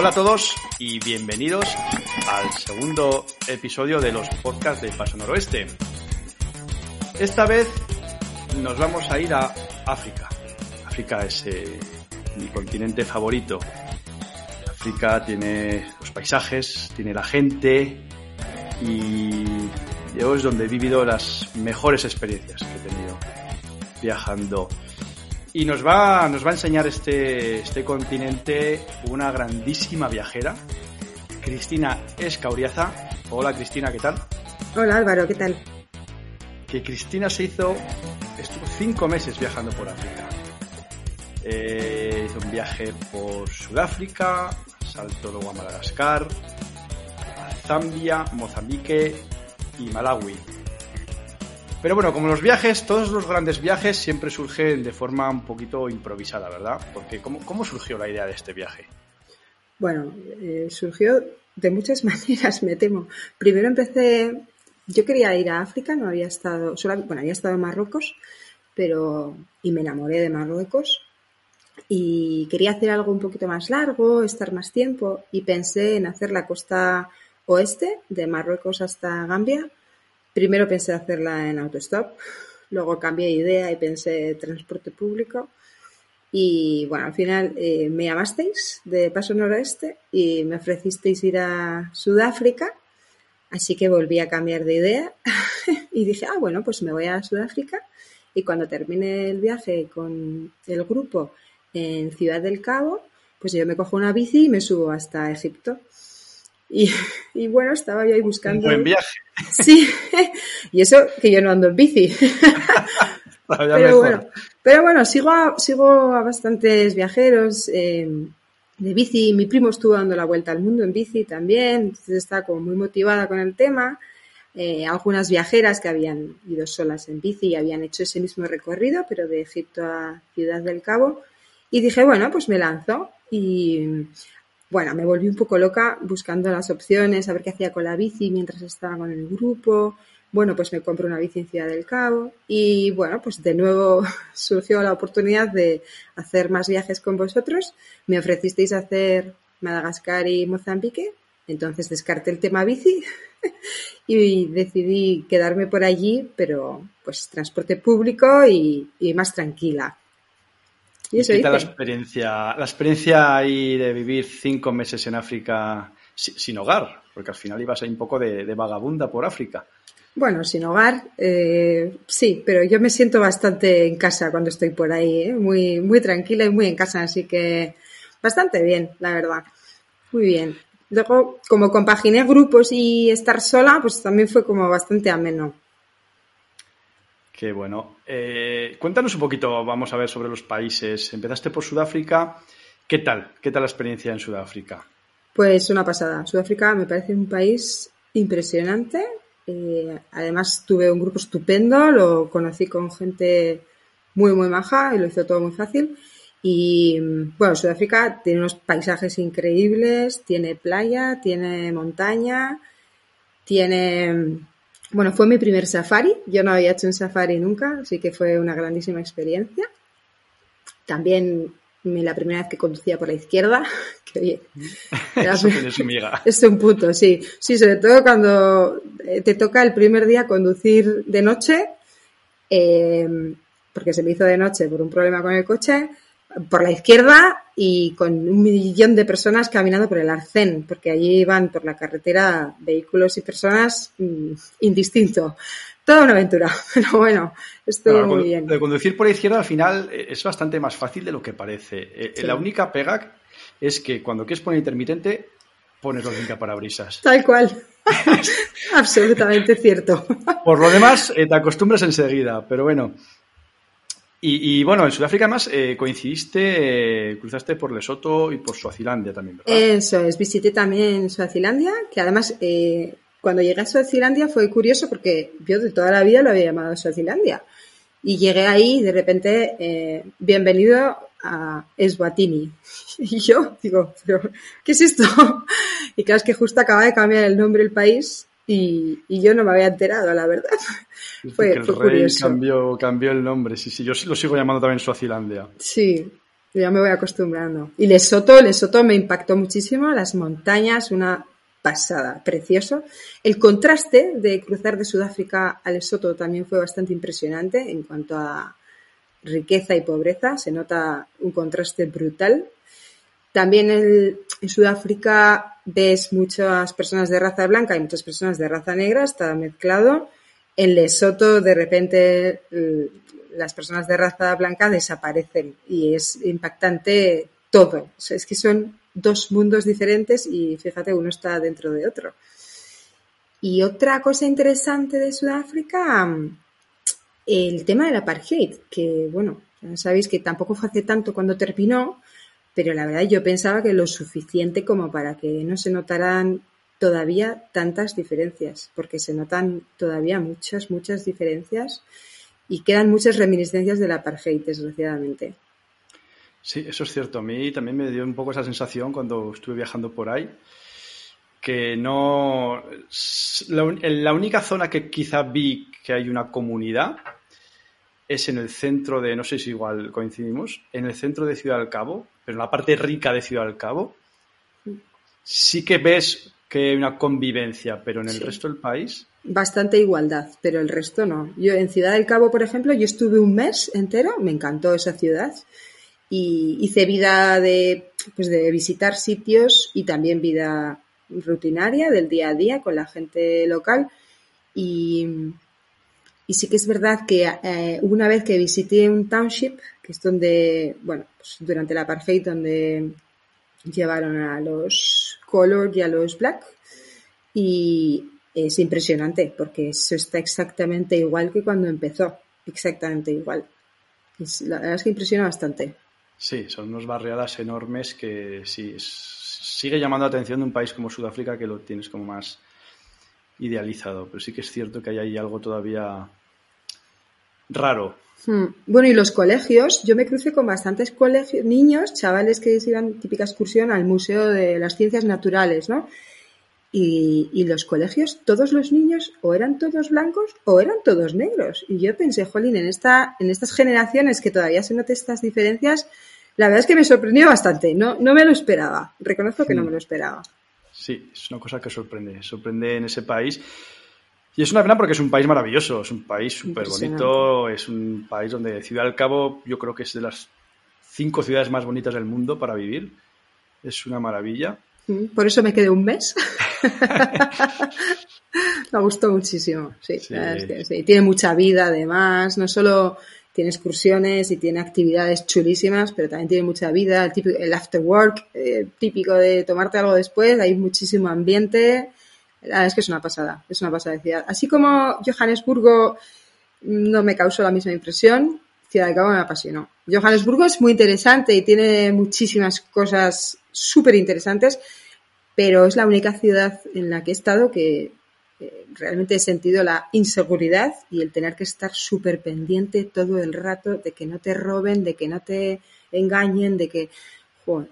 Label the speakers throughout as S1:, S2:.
S1: Hola a todos y bienvenidos al segundo episodio de los podcasts de Paso Noroeste. Esta vez nos vamos a ir a África. África es eh, mi continente favorito. África tiene los paisajes, tiene la gente y yo es donde he vivido las mejores experiencias que he tenido viajando. Y nos va, nos va a enseñar este, este continente una grandísima viajera, Cristina Escauriaza. Hola Cristina, ¿qué tal?
S2: Hola Álvaro, ¿qué tal?
S1: Que Cristina se hizo, estuvo cinco meses viajando por África. Eh, hizo un viaje por Sudáfrica, saltó luego a Madagascar, a Zambia, Mozambique y Malawi. Pero bueno, como los viajes, todos los grandes viajes siempre surgen de forma un poquito improvisada, ¿verdad? Porque ¿cómo, cómo surgió la idea de este viaje?
S2: Bueno, eh, surgió de muchas maneras, me temo. Primero empecé, yo quería ir a África, no había estado, solo, bueno, había estado en Marruecos, pero, y me enamoré de Marruecos, y quería hacer algo un poquito más largo, estar más tiempo, y pensé en hacer la costa oeste, de Marruecos hasta Gambia, Primero pensé hacerla en autostop, luego cambié de idea y pensé transporte público. Y bueno, al final eh, me llamasteis de Paso Noroeste y me ofrecisteis ir a Sudáfrica, así que volví a cambiar de idea y dije, ah, bueno, pues me voy a Sudáfrica y cuando termine el viaje con el grupo en Ciudad del Cabo, pues yo me cojo una bici y me subo hasta Egipto. Y, bueno, estaba yo ahí buscando.
S1: Un buen viaje.
S2: Sí, y eso que yo no ando en bici. pero, bueno, pero bueno, sigo a, sigo a bastantes viajeros eh, de bici. Mi primo estuvo dando la vuelta al mundo en bici también, entonces está como muy motivada con el tema. Eh, algunas viajeras que habían ido solas en bici y habían hecho ese mismo recorrido, pero de Egipto a Ciudad del Cabo. Y dije, bueno, pues me lanzo. Y bueno, me volví un poco loca buscando las opciones, a ver qué hacía con la bici mientras estaba con el grupo. Bueno, pues me compré una bici en Ciudad del Cabo y bueno, pues de nuevo surgió la oportunidad de hacer más viajes con vosotros. Me ofrecisteis hacer Madagascar y Mozambique, entonces descarté el tema bici y decidí quedarme por allí, pero pues transporte público y, y más tranquila.
S1: ¿Y, qué tal la experiencia, la experiencia ahí de vivir cinco meses en África sin, hogar? Porque al final ibas ahí un poco de, vagabunda por África.
S2: Bueno, sin hogar, eh, sí, pero yo me siento bastante en casa cuando estoy por ahí, ¿eh? muy, muy tranquila y muy en casa, así que bastante bien, la verdad. Muy bien. Luego, como compaginé grupos y estar sola, pues también fue como bastante ameno.
S1: Qué bueno. Eh, cuéntanos un poquito, vamos a ver, sobre los países. Empezaste por Sudáfrica. ¿Qué tal? ¿Qué tal la experiencia en Sudáfrica?
S2: Pues una pasada. Sudáfrica me parece un país impresionante. Eh, además tuve un grupo estupendo, lo conocí con gente muy, muy maja y lo hizo todo muy fácil. Y bueno, Sudáfrica tiene unos paisajes increíbles, tiene playa, tiene montaña, tiene bueno, fue mi primer safari. Yo no había hecho un safari nunca, así que fue una grandísima experiencia. También la primera vez que conducía por la izquierda, que oye, es un punto, sí. Sí, sobre todo cuando eh, te toca el primer día conducir de noche, eh, porque se me hizo de noche por un problema con el coche, por la izquierda y con un millón de personas caminando por el arcén, porque allí iban por la carretera vehículos y personas mm, indistinto. Toda una aventura, pero bueno, estuvo muy bien.
S1: De conducir por la izquierda al final eh, es bastante más fácil de lo que parece. Eh, eh, la única pega es que cuando quieres poner intermitente, pones los limpiaparabrisas.
S2: Tal cual. Absolutamente cierto.
S1: Por lo demás, te acostumbras enseguida, pero bueno. Y, bueno, en Sudáfrica además eh, coincidiste, eh, cruzaste por Lesoto y por Suazilandia también.
S2: Eso es, visité también Suazilandia, que además eh, cuando llegué a Suazilandia fue curioso porque yo de toda la vida lo había llamado Suazilandia. Y llegué ahí y de repente, bienvenido a Eswatini. Y yo digo, ¿pero qué es esto? Y claro, es que justo acaba de cambiar el nombre del país y, yo no me había enterado, la verdad.
S1: fue, el rey Cambió, cambió el nombre, sí, sí, yo lo sigo llamando también Suazilandia.
S2: Sí, ya me voy acostumbrando. Y Lesoto, Lesoto me impactó muchísimo, las montañas, una pasada, precioso. El contraste de cruzar de Sudáfrica a Lesoto también fue bastante impresionante en cuanto a riqueza y pobreza, se nota un contraste brutal. También en Sudáfrica ves muchas personas de raza blanca y muchas personas de raza negra, está mezclado. En Lesoto, de repente, las personas de raza blanca desaparecen y es impactante todo. es que son dos mundos diferentes y fíjate, uno está dentro de otro. Y otra cosa interesante de Sudáfrica, el tema del apartheid, que bueno, sabéis que tampoco fue hace tanto cuando terminó, pero la verdad yo pensaba que lo suficiente como para que no se notaran todavía tantas diferencias, porque se notan todavía muchas, muchas diferencias y quedan muchas reminiscencias del apartheid, desgraciadamente.
S1: Sí, eso es cierto. A mí también me dio un poco esa sensación cuando estuve viajando por ahí, que no... La, única zona que quizá vi que hay una comunidad es en el centro de, no sé si igual coincidimos, en el centro de Ciudad del Cabo, pero en la parte rica de Ciudad del Cabo, sí que ves que hay una convivencia, pero en el resto del país
S2: bastante igualdad, pero el resto no. Yo en Ciudad del Cabo, por ejemplo, yo estuve un mes entero, me encantó esa ciudad y hice vida de, pues de visitar sitios y también vida rutinaria del día a día con la gente local y, y sí que es verdad que eh, una vez que visité un township, que es donde, bueno, pues durante la apartheid donde llevaron a los color y a los black y es impresionante porque eso está exactamente igual que cuando empezó, exactamente igual. la verdad es que impresiona bastante.
S1: Sí, son unas barriadas enormes que sí, sigue llamando la atención de un país como Sudáfrica que lo tienes como más idealizado, pero sí que es cierto que hay ahí algo todavía raro.
S2: Hmm. Bueno, y los colegios, yo me crucé con bastantes colegios, niños, chavales que iban típica excursión al Museo de las Ciencias Naturales, ¿no? Y, los colegios, todos los niños o eran todos blancos o eran todos negros. Y yo pensé, jolín, en, esta, en estas generaciones que todavía se noten estas diferencias, la verdad es que me sorprendió bastante. No, no me lo esperaba. Reconozco que no me lo esperaba.
S1: Sí, es una cosa que sorprende. Sorprende en ese país. Y es una pena porque es un país maravilloso, es un país súper bonito, es un país donde Ciudad del Cabo yo creo que es de las cinco ciudades más bonitas del mundo para vivir. Es una maravilla.
S2: Por eso me quedé un mes. me gustó muchísimo, sí, Tiene mucha vida además, no solo tiene excursiones y tiene actividades chulísimas, pero también tiene mucha vida, el, típico, el after work eh, típico de tomarte algo después, hay muchísimo ambiente. Verdad es que es una pasada, es una pasada de ciudad. Así como Johannesburgo no me causó la misma impresión, Ciudad de Cabo me apasionó. Johannesburgo es muy interesante y tiene muchísimas cosas súper interesantes, pero es la única ciudad en la que he estado que eh, realmente he sentido la inseguridad y el tener que estar súper pendiente todo el rato de que no te roben, de que no te engañen, de que...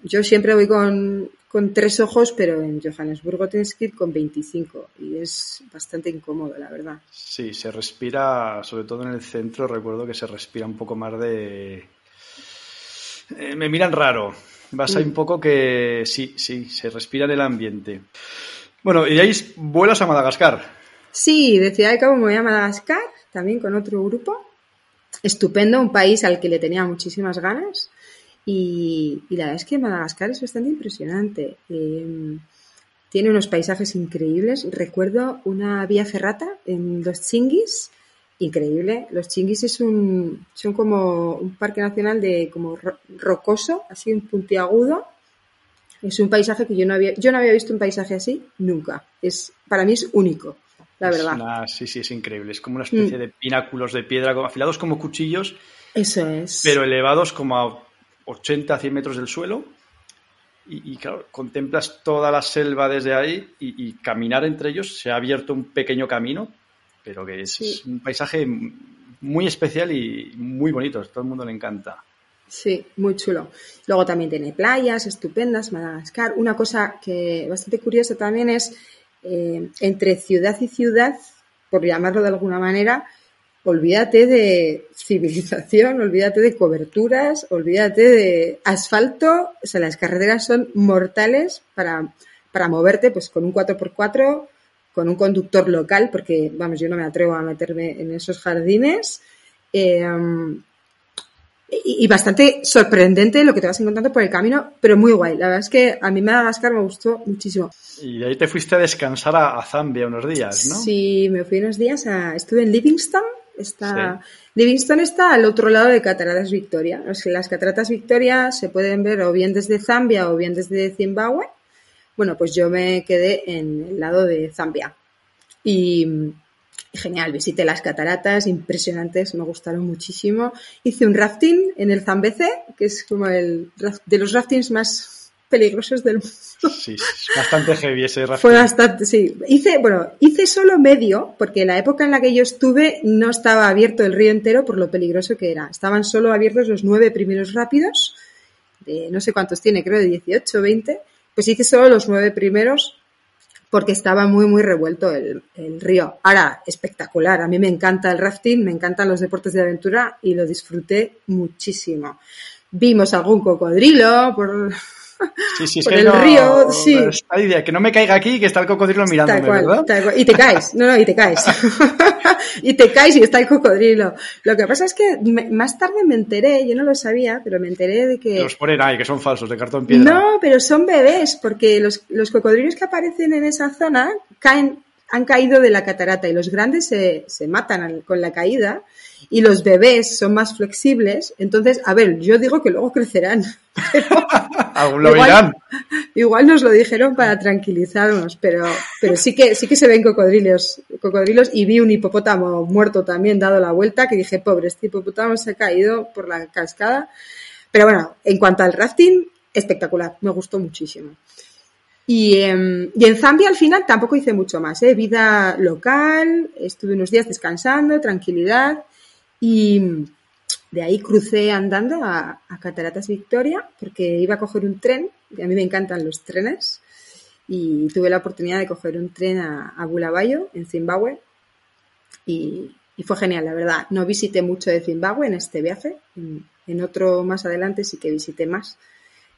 S2: yo siempre voy con, con tres ojos, pero en Johannesburgo tienes que ir con 25 y es bastante incómodo, la verdad.
S1: Sí, se respira, sobre todo en el centro, recuerdo que se respira un poco más de... Eh, me miran raro, Vas ahí un poco que sí, sí, se respira en el ambiente. Bueno, y ahí vuelas a Madagascar.
S2: Sí, de Ciudad de Cabo me voy a Madagascar, también con otro grupo. Estupendo, un país al que le tenía muchísimas ganas. Y, la verdad es que Madagascar es bastante impresionante. Em, tiene unos paisajes increíbles. Recuerdo una vía ferrata en los Chingis increíble. Los Chinguis es un, son como un parque nacional de como rocoso, así un puntiagudo. Es un paisaje que yo no había, yo no había visto un paisaje así nunca. Es, para mí es único, la verdad.
S1: sí, sí, es increíble. Es como una especie mm. de pináculos de piedra afilados como cuchillos.
S2: Eso es.
S1: Pero elevados como a 80, 100 metros del suelo. Y, claro, contemplas toda la selva desde ahí y, y, caminar entre ellos. Se ha abierto un pequeño camino pero que es un paisaje muy especial y muy bonito, todo el mundo le encanta.
S2: Sí, muy chulo. Luego también tiene playas estupendas, Madagascar. Una cosa que bastante curiosa también es eh, entre ciudad y ciudad, por llamarlo de alguna manera, olvídate de civilización, olvídate de coberturas, olvídate de asfalto, o sea, las carreteras son mortales para, para moverte pues con un 4x4, con un conductor local, porque vamos, yo no me atrevo a meterme en esos jardines. Eh, y, bastante sorprendente lo que te vas encontrando por el camino, pero muy guay. La verdad es que a mí Madagascar me gustó muchísimo.
S1: Y ahí te fuiste a descansar a, Zambia unos días, ¿no?
S2: Sí, me fui unos días a... Estuve en Livingston. Está... Livingston está al otro lado de Cataratas Victoria. Las Cataratas Victoria se pueden ver o bien desde Zambia o bien desde Zimbabue. Bueno, pues yo me quedé en el lado de Zambia. Y genial, visité las cataratas, impresionantes, me gustaron muchísimo. Hice un rafting en el Zambeze, que es como el de los raftings más peligrosos del mundo.
S1: Sí, bastante heavy ese rafting.
S2: Fue bastante, sí. Hice, bueno, hice solo medio, porque en la época en la que yo estuve no estaba abierto el río entero por lo peligroso que era. Estaban solo abiertos los nueve primeros rápidos, de no sé cuántos tiene, creo de 18 o 20. Pues hice solo los nueve primeros porque estaba muy, muy revuelto el, río. Ahora, espectacular. A mí me encanta el rafting, me encantan los deportes de aventura y lo disfruté muchísimo. Vimos algún cocodrilo por,
S1: Sí, sí, que el no, río, sí. idea, que no me caiga aquí y que está el cocodrilo mirándome, ¿verdad?
S2: Y te caes, no, no, y te caes. y te caes y está el cocodrilo. Lo que pasa es que más tarde me enteré, yo no lo sabía, pero me enteré de que...
S1: Los ponen ahí, que son falsos, de cartón piedra.
S2: No, pero son bebés, porque los, los cocodrilos que aparecen en esa zona caen, han caído de la catarata y los grandes se, se matan con la caída y los bebés son más flexibles, entonces, a ver, yo digo que luego crecerán.
S1: lo igual,
S2: igual, nos lo dijeron para tranquilizarnos, pero, pero sí que, sí que se ven cocodrilos, cocodrilos y vi un hipopótamo muerto también dado la vuelta que dije, pobre, este hipopótamo se ha caído por la cascada. Pero bueno, en cuanto al rafting, espectacular, me gustó muchísimo. Y, em, y, en Zambia al final tampoco hice mucho más, ¿eh? vida local, estuve unos días descansando, tranquilidad y de ahí crucé andando a, Cataratas Victoria porque iba a coger un tren, y a mí me encantan los trenes, y tuve la oportunidad de coger un tren a, a Bulawayo, en Zimbabue, y, fue genial, la verdad. No visité mucho de Zimbabue en este viaje, en, otro más adelante sí que visité más.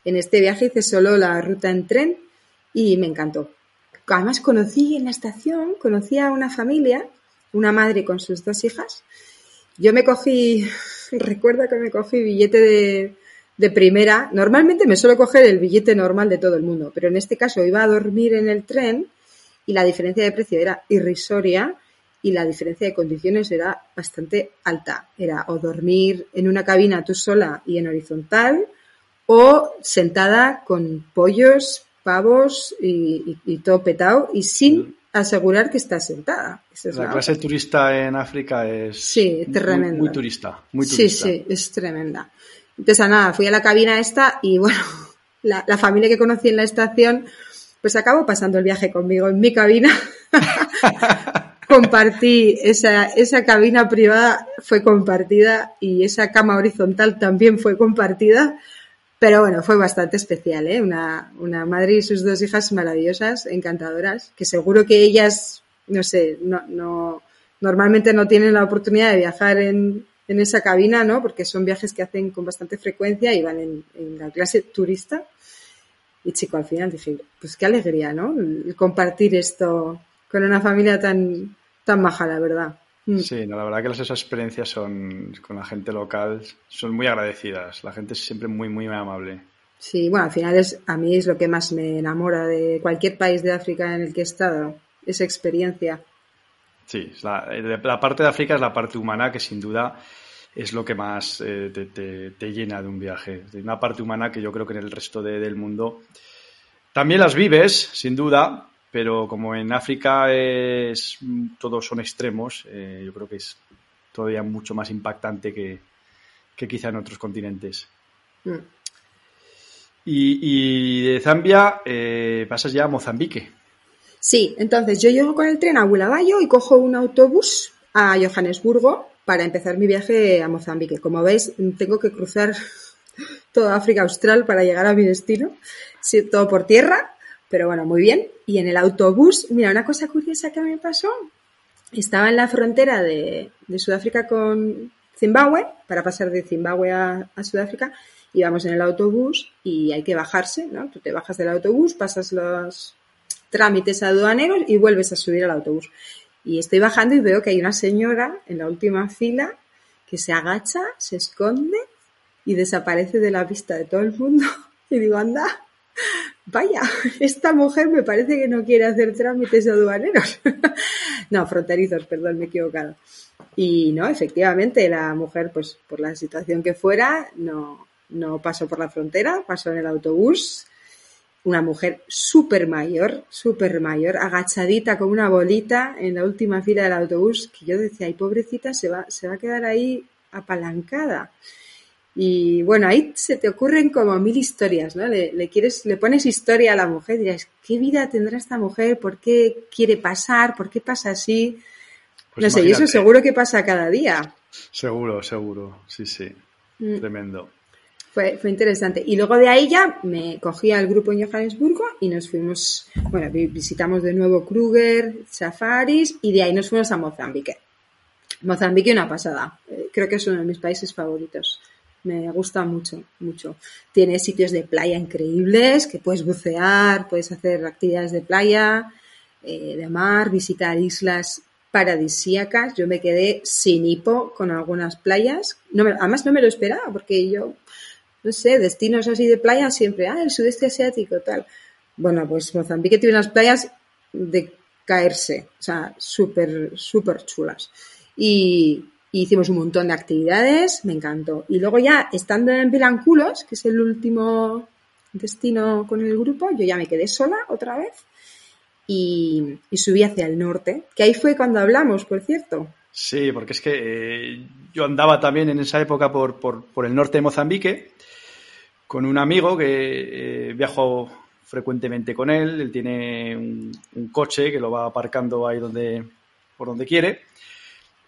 S2: En este viaje hice solo la ruta en tren y me encantó. Además conocí en la estación, conocí a una familia, una madre con sus dos hijas, yo me cogí, recuerda que me cogí billete de, primera. Normalmente me suelo coger el billete normal de todo el mundo, pero en este caso iba a dormir en el tren y la diferencia de precio era irrisoria y la diferencia de condiciones era bastante alta. Era o dormir en una cabina tú sola y en horizontal o sentada con pollos, pavos y, y todo petado y sin asegurar que está sentada.
S1: la, clase turista en África es
S2: sí, tremenda.
S1: Muy, turista, muy turista.
S2: Sí, sí, es tremenda. Entonces, nada, fui a la cabina esta y bueno, la, familia que conocí en la estación, pues acabó pasando el viaje conmigo en mi cabina. Compartí esa, esa cabina privada, fue compartida y esa cama horizontal también fue compartida. Pero bueno, fue bastante especial, ¿eh? Una, una madre y sus dos hijas maravillosas, encantadoras, que seguro que ellas, no sé, no, no, normalmente no tienen la oportunidad de viajar en, en esa cabina, ¿no? Porque son viajes que hacen con bastante frecuencia y van en, en la clase turista. Y chico, al final dije, pues qué alegría, ¿no? Compartir esto con una familia tan, tan maja, la verdad.
S1: Mm. Sí, la verdad que esas experiencias son con la gente local son muy agradecidas. La gente es siempre muy, muy amable.
S2: Sí, bueno, al final es, a mí es lo que más me enamora de cualquier país de África en el que he estado, esa experiencia.
S1: Sí, la, la parte de África es la parte humana que sin duda es lo que más eh, te, llena de un viaje. Una parte humana que yo creo que en el resto del mundo también las vives, sin duda, pero como en África es, todos son extremos, eh, yo creo que es todavía mucho más impactante que, quizá en otros continentes. Mm. Y, de Zambia eh, pasas ya a Mozambique.
S2: Sí, entonces yo llego con el tren a Bulawayo y cojo un autobús a Johannesburgo para empezar mi viaje a Mozambique. Como veis, tengo que cruzar toda África Austral para llegar a mi destino, todo por tierra pero bueno, muy bien. Y en el autobús, mira, una cosa curiosa que me pasó estaba en la frontera de, Sudáfrica con Zimbabue, para pasar de Zimbabue a, Sudáfrica, íbamos en el autobús y hay que bajarse, ¿no? Tú te bajas del autobús, pasas los trámites aduaneros y vuelves a subir al autobús. Y estoy bajando y veo que hay una señora en la última fila que se agacha, se esconde y desaparece de la vista de todo el mundo. Y digo, anda, vaya, esta mujer me parece que no quiere hacer trámites aduaneros. no, fronterizos, perdón, me he equivocado. Y no, efectivamente, la mujer, pues por la situación que fuera, no, no pasó por la frontera, pasó en el autobús. Una mujer súper mayor, súper mayor, agachadita con una bolita en la última fila del autobús, que yo decía, ay, pobrecita, se va, se va a quedar ahí apalancada. Y bueno, ahí se te ocurren como mil historias, ¿no? Le, quieres, le pones historia a la mujer, dirás, ¿qué vida tendrá esta mujer? ¿Por qué quiere pasar? ¿Por qué pasa así? Pues no sé, y eso seguro que pasa cada día.
S1: Seguro, seguro, sí, sí. Mm. Tremendo.
S2: Fue, fue interesante. Y luego de ahí ya me cogí al grupo en Johannesburgo y nos fuimos, bueno, visitamos de nuevo Kruger, Safaris y de ahí nos fuimos a Mozambique. Mozambique una pasada. Eh, creo que es uno de mis países favoritos. Me gusta mucho, mucho. Tiene sitios de playa increíbles que puedes bucear, puedes hacer actividades de playa, eh, de mar, visitar islas paradisíacas. Yo me quedé sin hipo con algunas playas. No además no me lo esperaba porque yo, no sé, destinos así de playa siempre, ah, el sudeste asiático, tal. Bueno, pues Mozambique tiene unas playas de caerse, o sea, súper, súper chulas. Y, hicimos un montón de actividades, me encantó. Y luego ya, estando en Vilanculos, que es el último destino con el grupo, yo ya me quedé sola otra vez y, subí hacia el norte, que ahí fue cuando hablamos, por cierto.
S1: Sí, porque es que eh, yo andaba también en esa época por, por, el norte de Mozambique con un amigo que eh, viajo frecuentemente con él, él tiene un, un, coche que lo va aparcando ahí donde, por donde quiere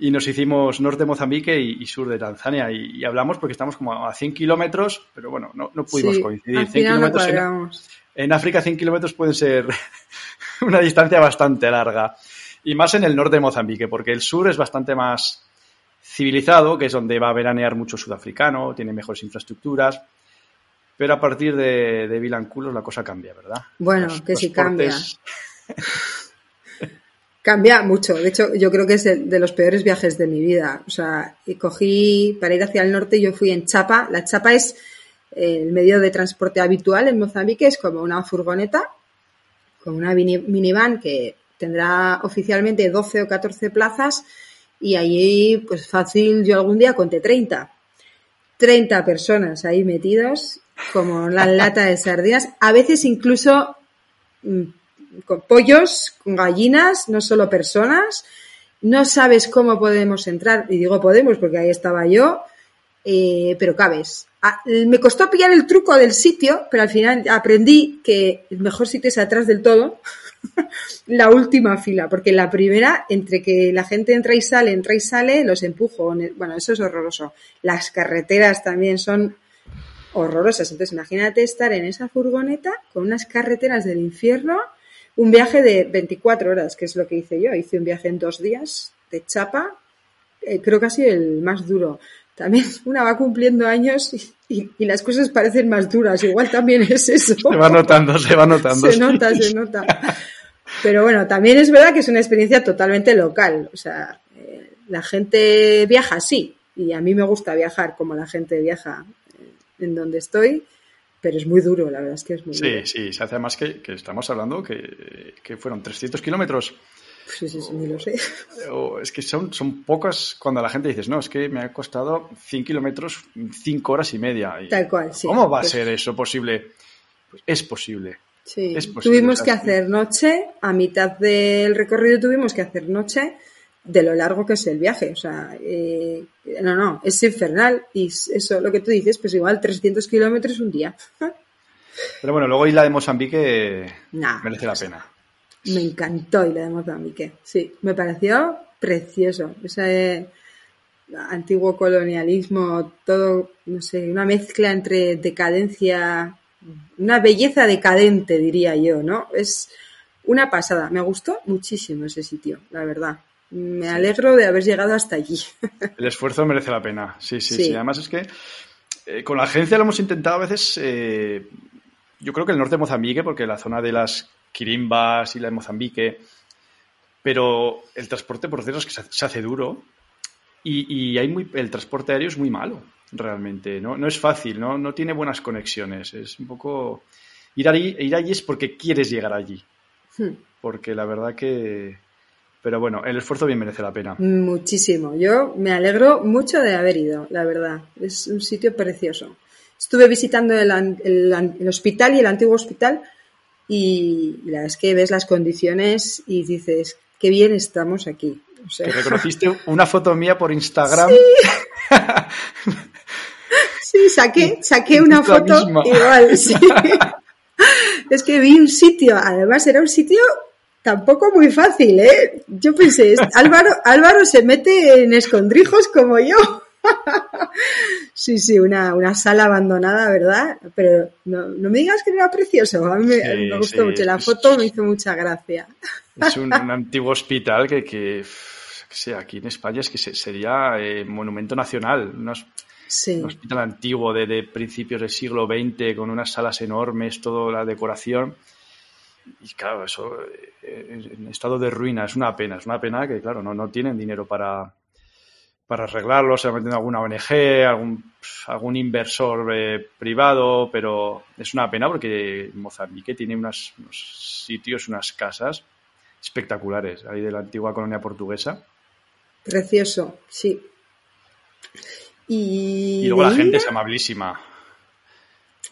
S1: y nos hicimos norte de Mozambique y, sur de Tanzania y, hablamos porque estamos como a 100 kilómetros, pero bueno, no, no pudimos coincidir. 100 kilómetros en, África 100 kilómetros pueden ser una distancia bastante larga y más en el norte de Mozambique porque el sur es bastante más civilizado, que es donde va a veranear mucho sudafricano, tiene mejores infraestructuras. Pero a partir de, de Vilanculos la cosa cambia, ¿verdad?
S2: Bueno, que sí cambia. Cambia mucho. De hecho, yo creo que es de, los peores viajes de mi vida. O sea, cogí para ir hacia el norte, yo fui en chapa. La chapa es el medio de transporte habitual en Mozambique, es como una furgoneta con una minivan que tendrá oficialmente 12 o 14 plazas y allí, pues fácil, yo algún día conté 30. 30 personas ahí metidos como la lata de sardinas, a veces incluso mm, con pollos, con gallinas, no solo personas. No sabes cómo podemos entrar, y digo podemos porque ahí estaba yo, eh, pero cabes. Ah, me costó pillar el truco del sitio, pero al final aprendí que el mejor sitio es atrás del todo, la última fila, porque la primera, entre que la gente entra y sale, entra y sale, los empujo. Bueno, eso es horroroso. Las carreteras también son horrorosas. Entonces, imagínate estar en esa furgoneta con unas carreteras del infierno un viaje de 24 horas, que es lo que hice yo. Hice un viaje en dos días de chapa, eh, creo que ha sido el más duro. También una va cumpliendo años y, las cosas parecen más duras. Igual también es eso.
S1: Se va notando, se va notando.
S2: Se nota, se nota. Pero bueno, también es verdad que es una experiencia totalmente local. O sea, eh, la gente viaja así. Y a mí me gusta viajar como la gente viaja en donde estoy pero es muy duro, la verdad es que es muy
S1: duro. Sí, sí, se hace más que, que estamos hablando que, que fueron 300 kilómetros.
S2: Sí, sí, sí, ni lo sé.
S1: es que son, son pocas cuando la gente dice, no, es que me ha costado 100 kilómetros 5 horas y media.
S2: Tal cual, sí.
S1: ¿Cómo va a pues ser eso posible? Pues es posible.
S2: Sí, tuvimos que hacer noche, a mitad del recorrido tuvimos que hacer noche de lo largo que es el viaje. O sea, eh, no, no, es infernal. Y eso, lo que tú dices, pues igual 300 kilómetros un día.
S1: Pero bueno, luego Isla de Mozambique merece la pena.
S2: Me encantó Isla de Mozambique. Sí, me pareció precioso. Ese antiguo colonialismo, todo, no sé, una mezcla entre decadencia, una belleza decadente, diría yo, ¿no? Es una pasada. Me gustó muchísimo ese sitio, la verdad Me alegro de haber llegado hasta allí.
S1: El esfuerzo merece la pena, sí, sí, sí. Además es que eh, con la agencia lo hemos intentado a veces, eh, yo creo que el norte de Mozambique, porque la zona de las Quirimbas y la de Mozambique, pero el transporte por cierto es que se hace duro y, hay muy, el transporte aéreo es muy malo, realmente. No, no es fácil, ¿no? no tiene buenas conexiones. Es un poco... Ir allí, ir allí es porque quieres llegar allí. Hmm. Porque la verdad que... Pero bueno, el esfuerzo bien merece la pena.
S2: Muchísimo. Yo me alegro mucho de haber ido, la verdad. Es un sitio precioso. Estuve visitando el, el, hospital y el antiguo hospital y la verdad es que ves las condiciones y dices, qué bien estamos aquí.
S1: O reconociste una foto mía por Instagram.
S2: Sí, saqué, saqué una foto igual, sí. es que vi un sitio, además era un sitio tampoco muy fácil, ¿eh? Yo pensé, Álvaro, Álvaro se mete en escondrijos como yo. sí, sí, una, una, sala abandonada, ¿verdad? Pero no, me digas que era precioso. A mí me, gustó mucho. La foto me hizo mucha gracia.
S1: Es un, antiguo hospital que, que, que, aquí en España es que sería eh, monumento nacional. Un hospital antiguo de, de, principios del siglo XX con unas salas enormes, toda la decoración. Y claro, eso eh, en estado de ruina es una pena. Es una pena que, claro, no, no tienen dinero para, para arreglarlo, se ha metido alguna ONG, algún, algún inversor eh, privado, pero es una pena porque Mozambique tiene unos sitios, unas casas espectaculares, ahí de la antigua colonia portuguesa.
S2: Precioso, sí.
S1: Y, luego la gente es amabilísima.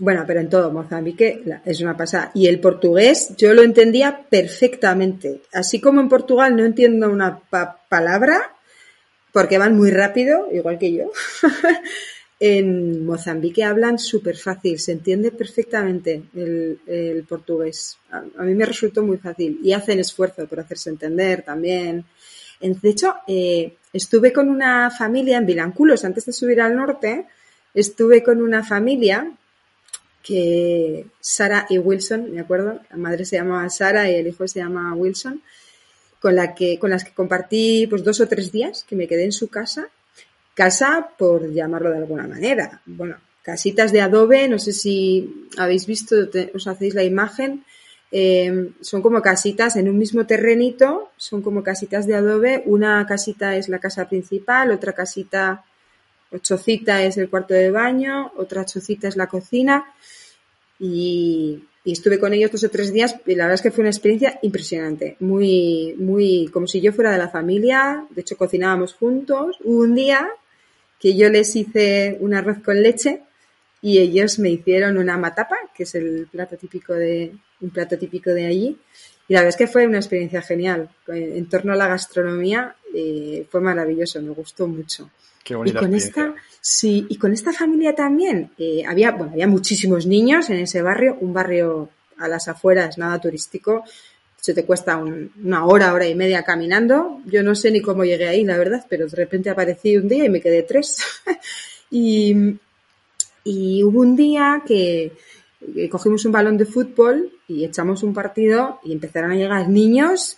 S2: Bueno, pero en todo, Mozambique es una pasada. Y el portugués yo lo entendía perfectamente. Así como en Portugal no entiendo una palabra, porque van muy rápido, igual que yo. en Mozambique hablan súper fácil, se entiende perfectamente el, portugués. A, mí me resultó muy fácil y hacen esfuerzo por hacerse entender también. De hecho, eh, estuve con una familia en Vilanculos antes de subir al norte. Estuve con una familia que Sara y Wilson, me acuerdo, la madre se llamaba Sara y el hijo se llama Wilson con, la que, con las que compartí pues, dos o tres días, que me quedé en su casa. Casa, por llamarlo de alguna manera. Bueno, casitas de adobe, no sé si habéis visto, os hacéis la imagen. Em, son como casitas en un mismo terrenito, son como casitas de adobe. Una casita es la casa principal, otra casita chocita es el cuarto de baño, otra chocita es la cocina. Y, estuve con ellos dos o tres días y la verdad es que fue una experiencia impresionante, muy, muy, como si yo fuera de la familia, de hecho cocinábamos juntos. Hubo un día que yo les hice un arroz con leche y ellos me hicieron una matapa, que es el plato típico de, un plato típico de allí. Y la verdad es que fue una experiencia genial. En torno a la gastronomía eh, fue maravilloso, me gustó mucho.
S1: Qué bonita
S2: y con esta, sí, y con esta familia también eh, había, bueno, había muchísimos niños en ese barrio, un barrio a las afueras, nada turístico. Se te cuesta una hora, hora y media caminando. Yo no sé ni cómo llegué ahí, la verdad, pero de repente aparecí un día y me quedé tres. y, y hubo un día que, cogimos un balón de fútbol y echamos un partido y empezaron a llegar niños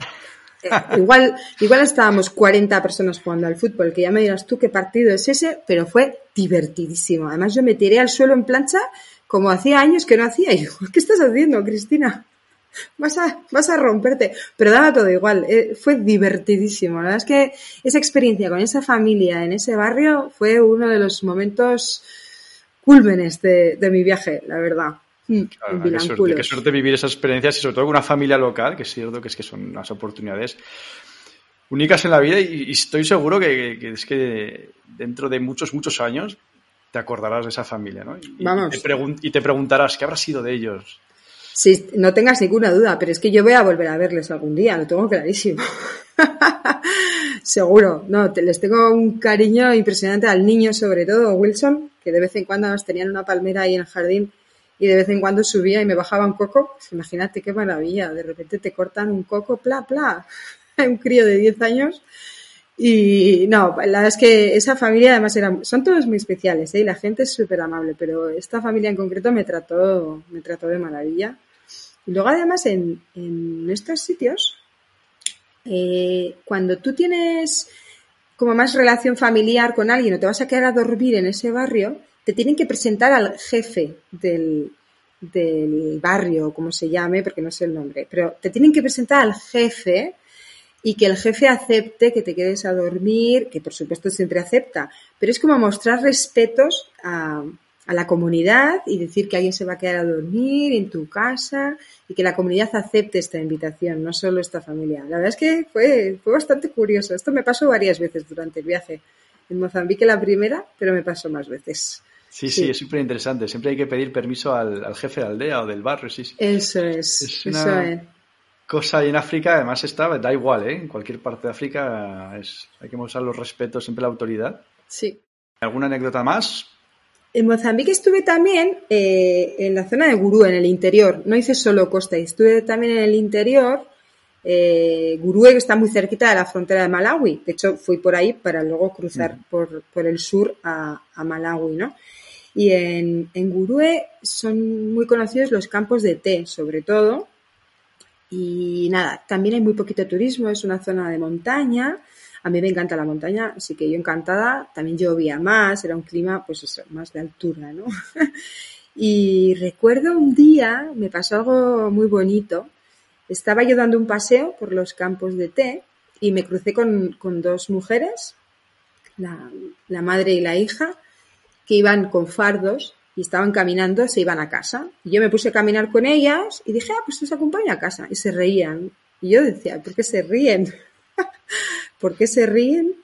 S2: igual, igual estábamos 40 personas jugando al fútbol, que ya me dirás tú qué partido es ese, pero fue divertidísimo. Además, yo me tiré al suelo en plancha como hacía años que no hacía. Y digo, ¿qué estás haciendo, Cristina? Vas a, vas a romperte. Pero daba todo igual. Eh, fue divertidísimo. La verdad es que esa experiencia con esa familia en ese barrio fue uno de los momentos cúlmenes de mi viaje, la verdad.
S1: Mm, qué, suerte, vivir esas experiencias y sobre todo con una familia local, que es cierto que es que son unas oportunidades únicas en la vida y, estoy seguro que, es que dentro de muchos, muchos años te acordarás de esa familia, ¿no? Y, y, te, preguntarás, ¿qué habrá sido de ellos?
S2: Sí, no tengas ninguna duda, pero es que yo voy a volver a verles algún día, lo tengo clarísimo. Seguro, no, les tengo un cariño impresionante al niño, sobre todo, Wilson, que de vez en cuando nos tenían una palmera ahí en el jardín y de vez en cuando subía y me bajaba un coco. Pues imagínate qué maravilla, de repente te cortan un coco, pla, pla, un crío de 10 años. Y no, la verdad es que esa familia además era, son todos muy especiales, ¿eh? y la gente es súper amable, pero esta familia en concreto me trató, me trató de maravilla. Y luego además en, en estos sitios eh, cuando tú tienes como más relación familiar con alguien o te vas a quedar a dormir en ese barrio, te tienen que presentar al jefe del, del barrio, como se llame, porque no sé el nombre, pero te tienen que presentar al jefe y que el jefe acepte que te quedes a dormir, que por supuesto siempre acepta, pero es como mostrar respetos a, a la comunidad y decir que alguien se va a quedar a dormir en tu casa y que la comunidad acepte esta invitación, no solo esta familia. La verdad es que fue, fue bastante curioso. Esto me pasó varias veces durante el viaje. En Mozambique la primera, pero me pasó más veces.
S1: Sí, sí, es súper interesante. Siempre hay que pedir permiso al, jefe de aldea o del barrio, sí, sí.
S2: Eso es, eso es.
S1: Cosa y en África, además está, da igual, ¿eh? En cualquier parte de África es, hay que mostrar los respetos, siempre la autoridad.
S2: Sí.
S1: ¿Alguna anécdota más?
S2: En Mozambique estuve también eh, en la zona de Gurú, en el interior. No hice solo costa, estuve también en el interior. Eh, Gurú está muy cerquita de la frontera de Malawi. De hecho, fui por ahí para luego cruzar por, por, el sur a, a, Malawi, ¿no? Y en, en Gurue son muy conocidos los campos de té, sobre todo. Y nada, también hay muy poquito turismo, es una zona de montaña. A mí me encanta la montaña, así que yo encantada. También llovía más, era un clima, pues eso, más de altura, ¿no? y recuerdo un día, me pasó algo muy bonito. Estaba yo dando un paseo por los campos de té y me crucé con, con dos mujeres, la, la madre y la hija, que iban con fardos y estaban caminando, se iban a casa. Y yo me puse a caminar con ellas y dije, ah, pues os acompaño a casa. Y se reían. Y yo decía, ¿por qué se ríen? ¿Por qué se ríen?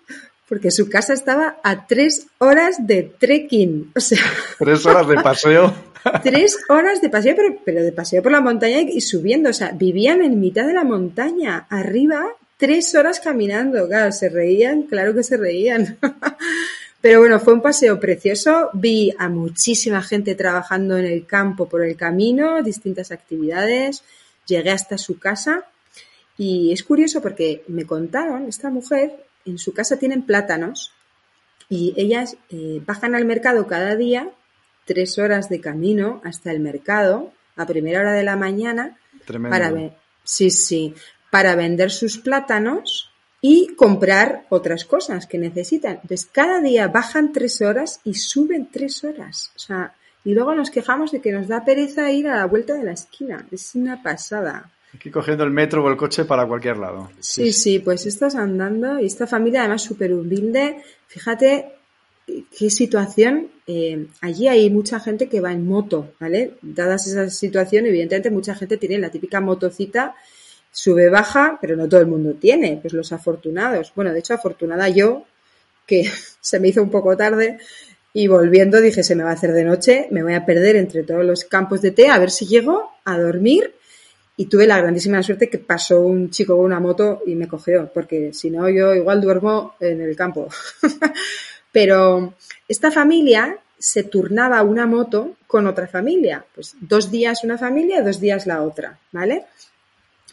S2: Porque su casa estaba a tres horas de trekking. O sea.
S1: Tres horas de paseo.
S2: tres horas de paseo, pero, pero de paseo por la montaña y subiendo. O sea, vivían en mitad de la montaña, arriba, tres horas caminando. Claro, se reían, claro que se reían. Pero bueno, fue un paseo precioso. Vi a muchísima gente trabajando en el campo por el camino, distintas actividades. Llegué hasta su casa y es curioso porque me contaron, esta mujer, en su casa tienen plátanos y ellas eh, bajan al mercado cada día, tres horas de camino hasta el mercado, a primera hora de la mañana, para ver, sí, sí, para vender sus plátanos y comprar otras cosas que necesitan. Entonces, cada día bajan tres horas y suben tres horas. O sea, y luego nos quejamos de que nos da pereza ir a la vuelta de la esquina. Es una pasada.
S1: Aquí cogiendo el metro o el coche para cualquier lado.
S2: Sí, sí, pues estás andando y esta familia además súper humilde. Fíjate qué situación. Eh, allí hay mucha gente que va en moto, ¿vale? Dadas esa situación, evidentemente mucha gente tiene la típica motocita, sube, baja, pero no todo el mundo tiene, pues los afortunados. Bueno, de hecho, afortunada yo, que se me hizo un poco tarde, y volviendo dije, se me va a hacer de noche, me voy a perder entre todos los campos de té, a ver si llego a dormir y tuve la grandísima suerte que pasó un chico con una moto y me cogió, porque si no yo igual duermo en el campo. Pero esta familia se turnaba una moto con otra familia, pues dos días una familia, dos días la otra, ¿vale?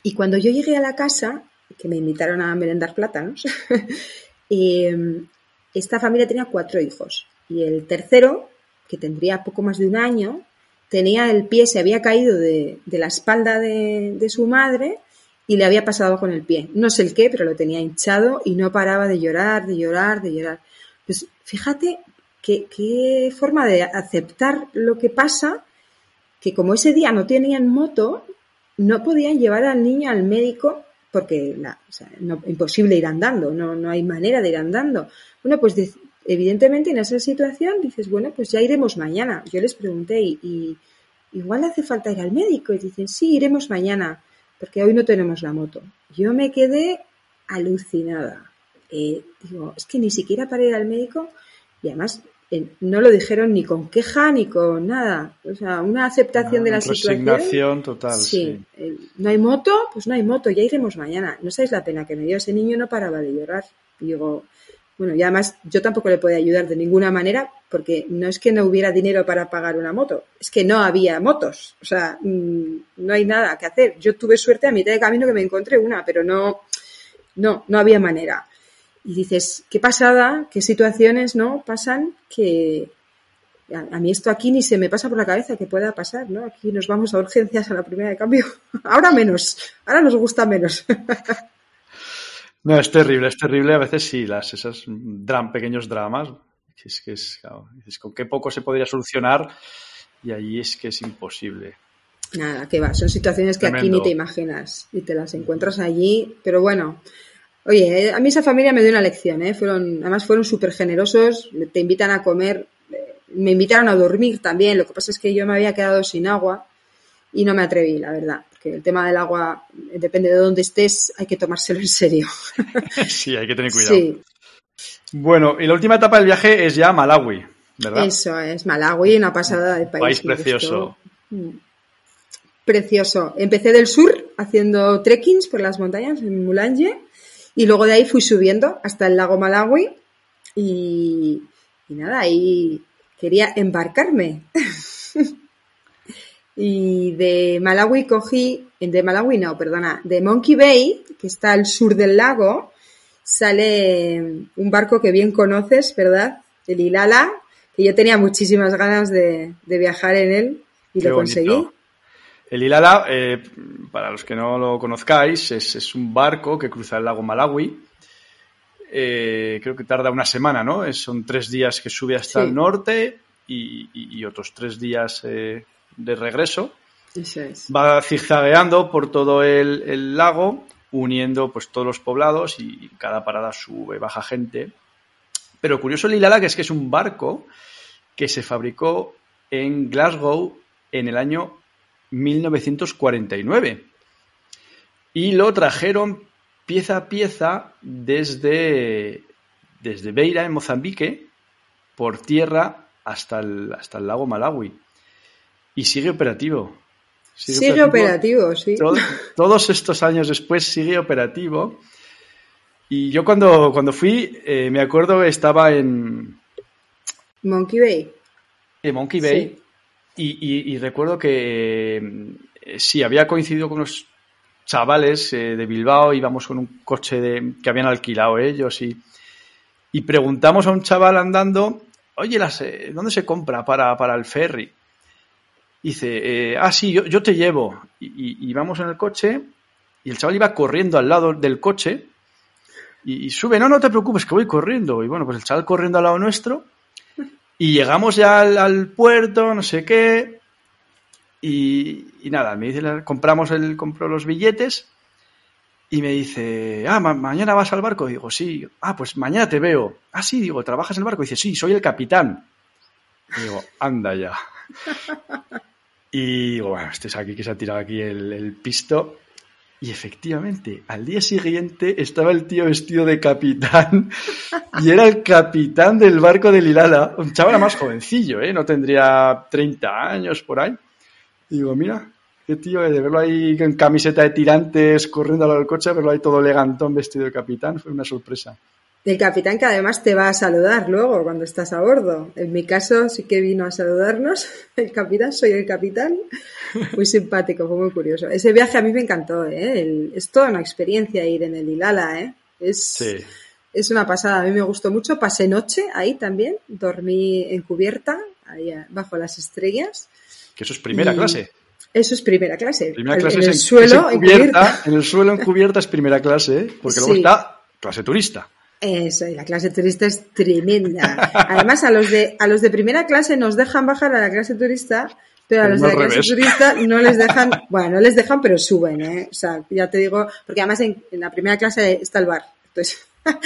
S2: Y cuando yo llegué a la casa, que me invitaron a merendar plátanos, em, esta familia tenía cuatro hijos y el tercero, que tendría poco más de un año, tenía el pie, se había caído de, la espalda de, su madre y le había pasado con el pie. No sé el qué, pero lo tenía hinchado y no paraba de llorar, de llorar, de llorar. Pues fíjate qué, qué forma de aceptar lo que pasa, que como ese día no tenían moto, no podían llevar al niño al médico porque la, o sea, no, imposible ir andando, no, no hay manera de ir andando. Bueno, pues evidentemente en esa situación dices, bueno, pues ya iremos mañana. Yo les pregunté, y, igual hace falta ir al médico? Y dicen, sí, iremos mañana, porque hoy no tenemos la moto. Yo me quedé alucinada. Eh, digo, es que ni siquiera para ir al médico, y además no lo dijeron ni con queja ni con nada. O sea, una aceptación de la
S1: situación. total.
S2: Sí. Eh, no hay moto, pues no hay moto, ya iremos mañana. No sabéis la pena que me dio ese niño, no paraba de llorar. digo, bueno, y además yo tampoco le podía ayudar de ninguna manera porque no es que no hubiera dinero para pagar una moto, es que no había motos, o sea, mm, no hay nada que hacer. Yo tuve suerte a mitad de camino que me encontré una, pero no, no, no había manera. Y dices, qué pasada, qué situaciones, ¿no? Pasan que a, mí esto aquí ni se me pasa por la cabeza que pueda pasar, ¿no? Aquí nos vamos a urgencias a la primera de cambio. ahora menos, ahora nos gusta menos.
S1: No, es terrible, es terrible. A veces sí, las, esos pequeños dramas. Es que es, con qué poco se podría solucionar y ahí es que es imposible.
S2: Nada, que va, son situaciones que aquí ni te imaginas y te las encuentras allí, pero bueno. Oye, a mí esa familia me dio una lección, ¿eh? Fueron, además fueron súper generosos, te invitan a comer, eh, me invitaron a dormir también, lo que pasa es que yo me había quedado sin agua y no me atreví, la verdad, porque el tema del agua, eh, depende de dónde estés, hay que tomárselo en serio.
S1: sí, hay que tener cuidado. Sí. Bueno, y la última etapa del viaje es ya Malawi, ¿verdad?
S2: Eso es, Malawi, una pasada de país.
S1: País precioso.
S2: Mm. Precioso. Empecé del sur haciendo trekkings por las montañas en Mulanje y luego de ahí fui subiendo hasta el lago Malawi y, y nada, ahí quería embarcarme. y de Malawi cogí, de Malawi no, perdona, de Monkey Bay, que está al sur del lago, sale un barco que bien conoces, ¿verdad? El Ilala, que yo tenía muchísimas ganas de, viajar en él y lo conseguí.
S1: El Ilala, eh, para los que no lo conozcáis, es, un barco que cruza el lago Malawi. Eh, creo que tarda una semana, ¿no? son tres días que sube hasta el norte y, otros tres días eh, de regreso. Va zigzagueando por todo el, lago, uniendo pues todos los poblados y cada parada sube, baja gente. Pero curioso el Ilala que es que es un barco que se fabricó en Glasgow en el año 1949. Y lo trajeron pieza a pieza desde, desde Beira, en Mozambique, por tierra hasta el, hasta el lago Malawi. Y sigue operativo.
S2: Sigue, operativo, sí.
S1: todos estos años después sigue operativo. Y yo cuando, cuando fui, eh, me acuerdo que estaba en...
S2: Monkey Bay.
S1: En Monkey Bay. Y, recuerdo que eh, sí, había coincidido con unos chavales eh, de Bilbao, íbamos con un coche de, que habían alquilado ellos y, y preguntamos a un chaval andando, oye, las, eh, ¿dónde se compra para, el ferry? dice, ah, sí, yo, te llevo. Y, y, vamos en el coche y el chaval iba corriendo al lado del coche y, y, sube, no, no te preocupes, que voy corriendo. Y bueno, pues el chaval corriendo al lado nuestro y llegamos ya al, puerto, no sé qué. Y, nada, me dice, compramos el, compró los billetes y me dice, ah, mañana vas al barco. digo, sí. Ah, pues mañana te veo. Ah, sí, digo, ¿trabajas en el barco? dice, sí, soy el capitán. digo, anda ya. Y digo, bueno, este es aquí que se ha tirado aquí el, el pisto. Y efectivamente, al día siguiente estaba el tío vestido de capitán y era el capitán del barco de Lilala. Un chaval más jovencillo, ¿eh? No tendría 30 años por ahí. Y digo, mira, qué tío, de verlo ahí en camiseta de tirantes corriendo al coche, verlo ahí todo elegantón vestido de capitán, fue una sorpresa.
S2: El capitán que además te va a saludar luego cuando estás a bordo. En mi caso sí que vino a saludarnos. El capitán, soy el capitán. Muy simpático, fue muy curioso. Ese viaje a mí me encantó, ¿eh? es toda una experiencia ir en el Ilala, ¿eh? Es, es una pasada, a mí me gustó mucho. Pasé noche ahí también, dormí en cubierta, ahí bajo las estrellas.
S1: Que eso es primera clase.
S2: Eso es primera clase.
S1: Primera clase en, el suelo, en cubierta, en el suelo en cubierta es primera clase, ¿eh? porque luego está clase turista.
S2: Eso, y la clase turista es tremenda. Además, a los de, a los de primera clase nos dejan bajar a la clase turista, pero a los de la clase turista no les dejan, bueno, no les dejan, pero suben, ¿eh? O sea, ya te digo, porque además en, la primera clase está el bar. Entonces,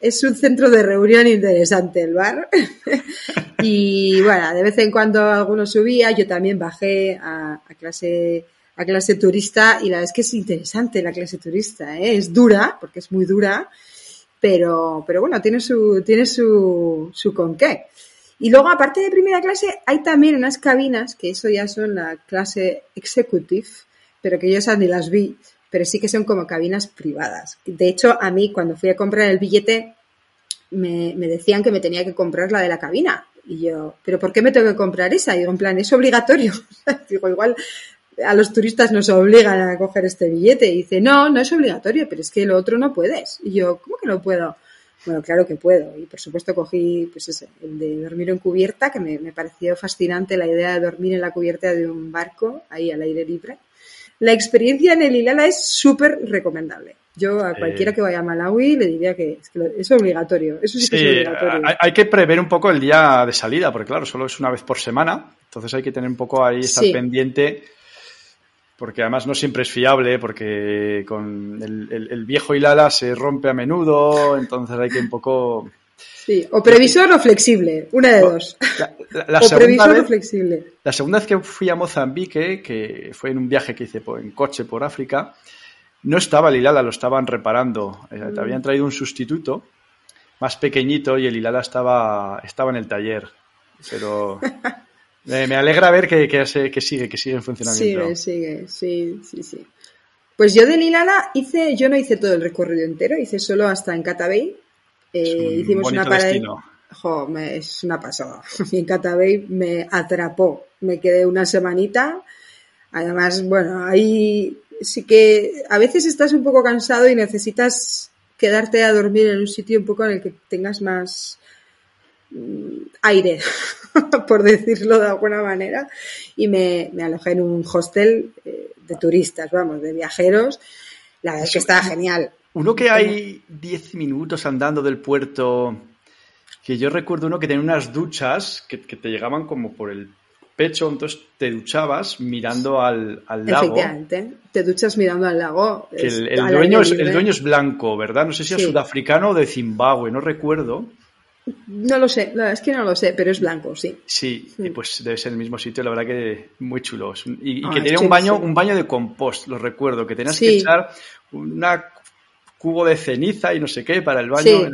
S2: es un centro de reunión interesante el bar. y bueno, de vez en cuando alguno subía, yo también bajé a, a clase a clase turista y la verdad es que es interesante la clase turista, ¿eh? es dura, porque es muy dura, pero, pero bueno, tiene su, tiene su, su con qué. Y luego, aparte de primera clase, hay también unas cabinas, que eso ya son la clase executive, pero que yo esas ni las vi, pero sí que son como cabinas privadas. De hecho, a mí cuando fui a comprar el billete, me, me decían que me tenía que comprar la de la cabina. Y yo, ¿pero por qué me tengo que comprar esa? Y digo, en plan, es obligatorio. digo, igual a los turistas nos obligan a coger este billete. Y dice, no, no es obligatorio, pero es que lo otro no puedes. Y yo, ¿cómo que no puedo? Bueno, claro que puedo. Y por supuesto cogí pues ese, el de dormir en cubierta, que me, pareció fascinante la idea de dormir en la cubierta de un barco, ahí al aire libre. La experiencia en el Ilala es súper recomendable. Yo a cualquiera que vaya a Malawi le diría que es, obligatorio. Eso sí, que es obligatorio.
S1: Hay, que prever un poco el día de salida, porque claro, solo es una vez por semana. Entonces hay que tener un poco ahí, estar pendiente, porque además no siempre es fiable, porque con el, viejo Hilala se rompe a menudo, entonces hay que un poco...
S2: Sí, o previsor o flexible, una de dos. La, o previsor o flexible.
S1: La segunda vez que fui a Mozambique, que fue en un viaje que hice en coche por África, no estaba el Hilala, lo estaban reparando. Eh, te habían traído un sustituto más pequeñito y el Hilala estaba, estaba en el taller. Pero me alegra ver que, que, sigue, que sigue en funcionamiento.
S2: Sigue, sigue, sí, sí, sí. Pues yo del Hilala hice, yo no hice todo el recorrido entero, hice solo hasta en Catabey. Eh, hicimos una parada. Jo, es una pasada. en Catabey me atrapó. Me quedé una semanita. Además, bueno, ahí sí que a veces estás un poco cansado y necesitas quedarte a dormir en un sitio un poco en el que tengas más aire, por decirlo de alguna manera, y me, alojé en un hostel eh, de turistas, vamos, de viajeros. La verdad es que estaba genial.
S1: Uno que hay 10 minutos andando del puerto, que yo recuerdo uno que tenía unas duchas que te llegaban como por el pecho, entonces te duchabas mirando al, al lago.
S2: Efectivamente, te duchas mirando al lago.
S1: el, dueño es, el, dueño es, blanco, ¿verdad? No sé si es sudafricano o de Zimbabue, no recuerdo.
S2: No lo sé, es que no lo sé, pero es blanco, sí.
S1: Sí, y pues debe ser el mismo sitio, la verdad que muy chulo. Y, ah, que tenía un baño, un baño de compost, lo recuerdo, que tenías que echar un cubo de ceniza y no sé qué para el baño.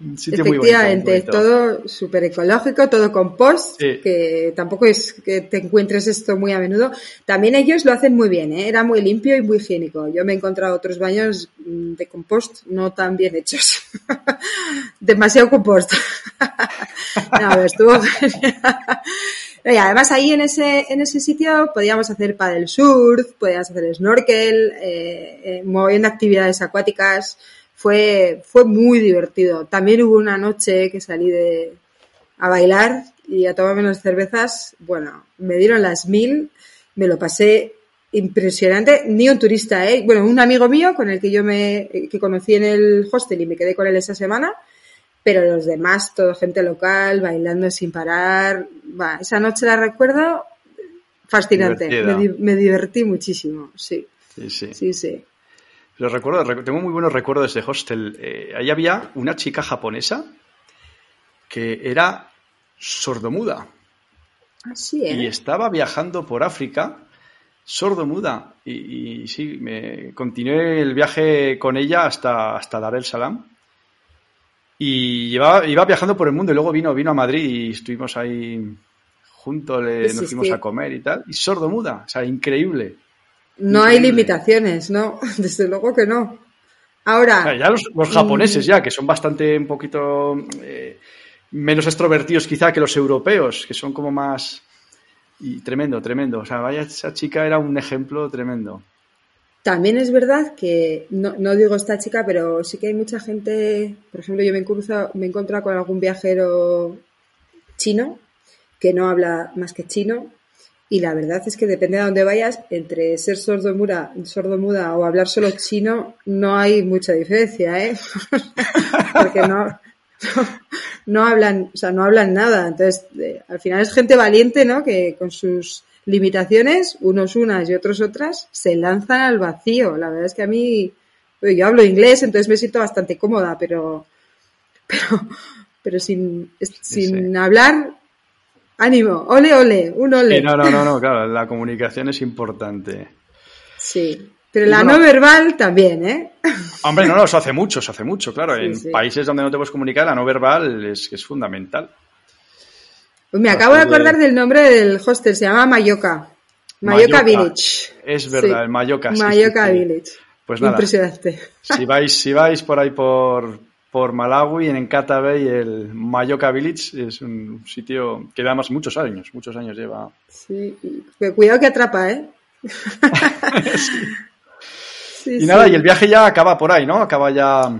S2: Efectivamente, todo súper ecológico, todo compost, que tampoco es que te encuentres esto muy a menudo. También ellos lo hacen muy bien, ¿eh? era muy limpio y muy higiénico. Yo me he encontrado otros baños mm, de compost no tan bien hechos. Demasiado compost. no, estuvo Y además ahí en ese, en ese sitio podíamos hacer paddle surf, podíamos hacer snorkel, eh, eh, moviendo actividades acuáticas fue, fue muy divertido. También hubo una noche que salí de, a bailar y a tomarme unas cervezas. Bueno, me dieron las mil, me lo pasé impresionante. Ni un turista, ¿eh? Bueno, un amigo mío con el que yo me, que conocí en el hostel y me quedé con él esa semana. Pero los demás, todo gente local, bailando sin parar. Esa noche la recuerdo fascinante. Me, me, divertí muchísimo, sí.
S1: Sí, sí.
S2: sí, sí.
S1: Lo recuerdo, tengo muy buenos recuerdos de hostel. Eh, ahí había una chica japonesa que era sordomuda.
S2: Así
S1: Y estaba viajando por África sordomuda. Y, y sí, me continué el viaje con ella hasta, hasta Dar el Salam. Y iba, iba viajando por el mundo y luego vino, vino a Madrid y estuvimos ahí juntos, le, nos fuimos a comer y tal. Y sordomuda, o sea, increíble.
S2: No hay limitaciones, ¿no? Desde luego que no. Ahora.
S1: Ya los, japoneses, ya, que son bastante un poquito eh, menos extrovertidos quizá que los europeos, que son como más. Y tremendo, tremendo. O sea, vaya, esa chica era un ejemplo tremendo.
S2: También es verdad que, no, no digo esta chica, pero sí que hay mucha gente, por ejemplo, yo me, me he encontrado con algún viajero chino que no habla más que chino y la verdad es que depende de dónde vayas, entre ser sordo-muda sordo -muda o hablar solo chino, no hay mucha diferencia, ¿eh? Porque no, no, hablan, o sea, no hablan nada. Entonces, eh, al final es gente valiente, ¿no? Que con sus limitaciones, unos unas y otros otras, se lanzan al vacío. La verdad es que a mí, yo hablo inglés, entonces me siento bastante cómoda, pero, pero, pero sin, sin hablar Ánimo, ole, ole, un ole.
S1: no, no, no, no, claro, la comunicación es importante.
S2: Sí, pero la no verbal también, ¿eh?
S1: Hombre, no, no, eso hace mucho, eso hace mucho, claro. en países donde no te puedes comunicar, la no verbal es, es fundamental.
S2: Pues me acabo de acordar del nombre del hostel, se llama Mayoka. Mayoka, Village.
S1: Es verdad, el Mayoka.
S2: Mayoka Village. Pues nada. Impresionante.
S1: Si vais, si vais por ahí por, por Malawi, en Encata Bay, el Mayoka Village, es un sitio que da más muchos años, muchos años lleva.
S2: Sí, cuidado que atrapa, ¿eh?
S1: y nada, y el viaje ya acaba por ahí, ¿no? Acaba ya.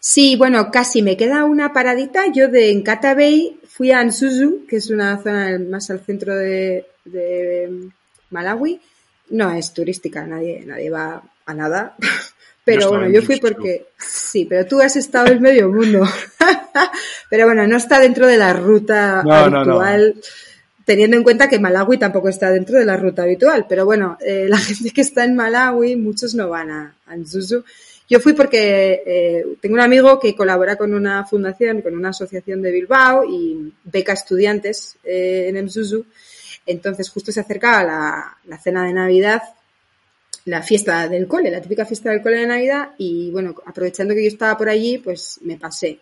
S2: Sí, bueno, casi me queda una paradita. Yo de Encata Bay fui a Ansuzu, que es una zona más al centro de, de Malawi. No es turística, nadie, nadie va a nada. Pero bueno, yo fui porque sí, pero tú has estado en medio mundo. pero bueno, no está dentro de la ruta habitual. Teniendo en cuenta que Malawi tampoco está dentro de la ruta habitual. Pero bueno, eh, la gente que está en Malawi, muchos no van a, a Nzuzu. Yo fui porque eh, tengo un amigo que colabora con una fundación, con una asociación de Bilbao y beca estudiantes eh, en Mzuzu. Entonces justo se acercaba la, la cena de Navidad la fiesta del cole, la típica fiesta del cole de Navidad y bueno, aprovechando que yo estaba por allí, pues me pasé.